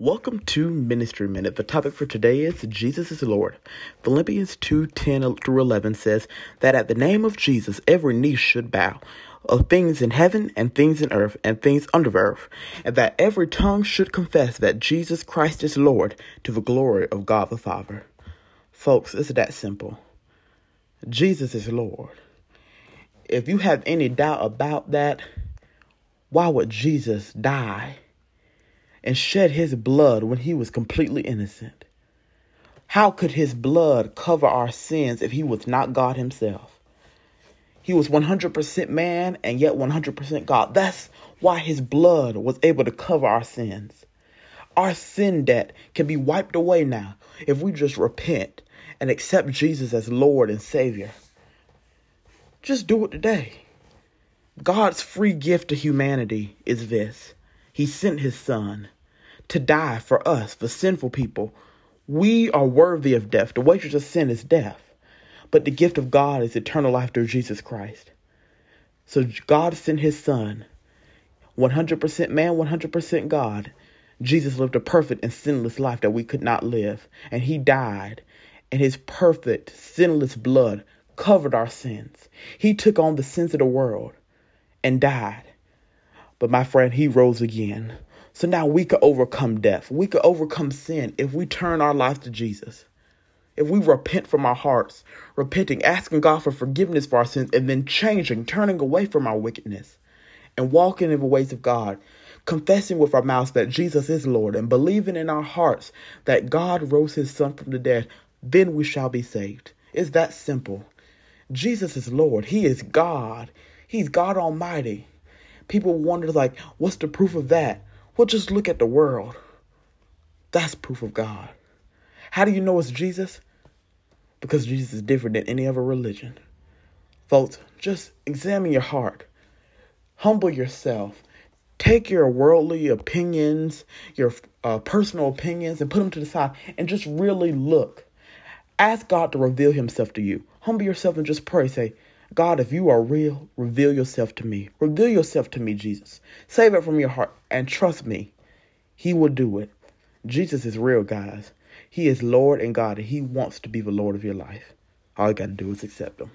Welcome to Ministry Minute. The topic for today is Jesus is Lord. Philippians 2 10 through 11 says that at the name of Jesus, every knee should bow of things in heaven and things in earth and things under earth, and that every tongue should confess that Jesus Christ is Lord to the glory of God the Father. Folks, it's that simple. Jesus is Lord. If you have any doubt about that, why would Jesus die? And shed his blood when he was completely innocent? How could his blood cover our sins if he was not God himself? He was 100% man and yet 100% God. That's why his blood was able to cover our sins. Our sin debt can be wiped away now if we just repent and accept Jesus as Lord and Savior. Just do it today. God's free gift to humanity is this He sent His Son to die for us, for sinful people. We are worthy of death. The wages of sin is death, but the gift of God is eternal life through Jesus Christ. So God sent his son, 100% man, 100% God. Jesus lived a perfect and sinless life that we could not live, and he died, and his perfect, sinless blood covered our sins. He took on the sins of the world and died. But my friend, he rose again. So now we could overcome death. We could overcome sin if we turn our lives to Jesus. If we repent from our hearts, repenting, asking God for forgiveness for our sins, and then changing, turning away from our wickedness, and walking in the ways of God, confessing with our mouths that Jesus is Lord, and believing in our hearts that God rose his Son from the dead, then we shall be saved. It's that simple. Jesus is Lord. He is God. He's God Almighty. People wonder, like, what's the proof of that? Well, just look at the world. That's proof of God. How do you know it's Jesus? Because Jesus is different than any other religion. Folks, just examine your heart. Humble yourself. Take your worldly opinions, your uh, personal opinions, and put them to the side and just really look. Ask God to reveal Himself to you. Humble yourself and just pray. Say, God, if you are real, reveal yourself to me. Reveal yourself to me, Jesus. Save it from your heart and trust me, He will do it. Jesus is real, guys. He is Lord and God, and He wants to be the Lord of your life. All you got to do is accept Him.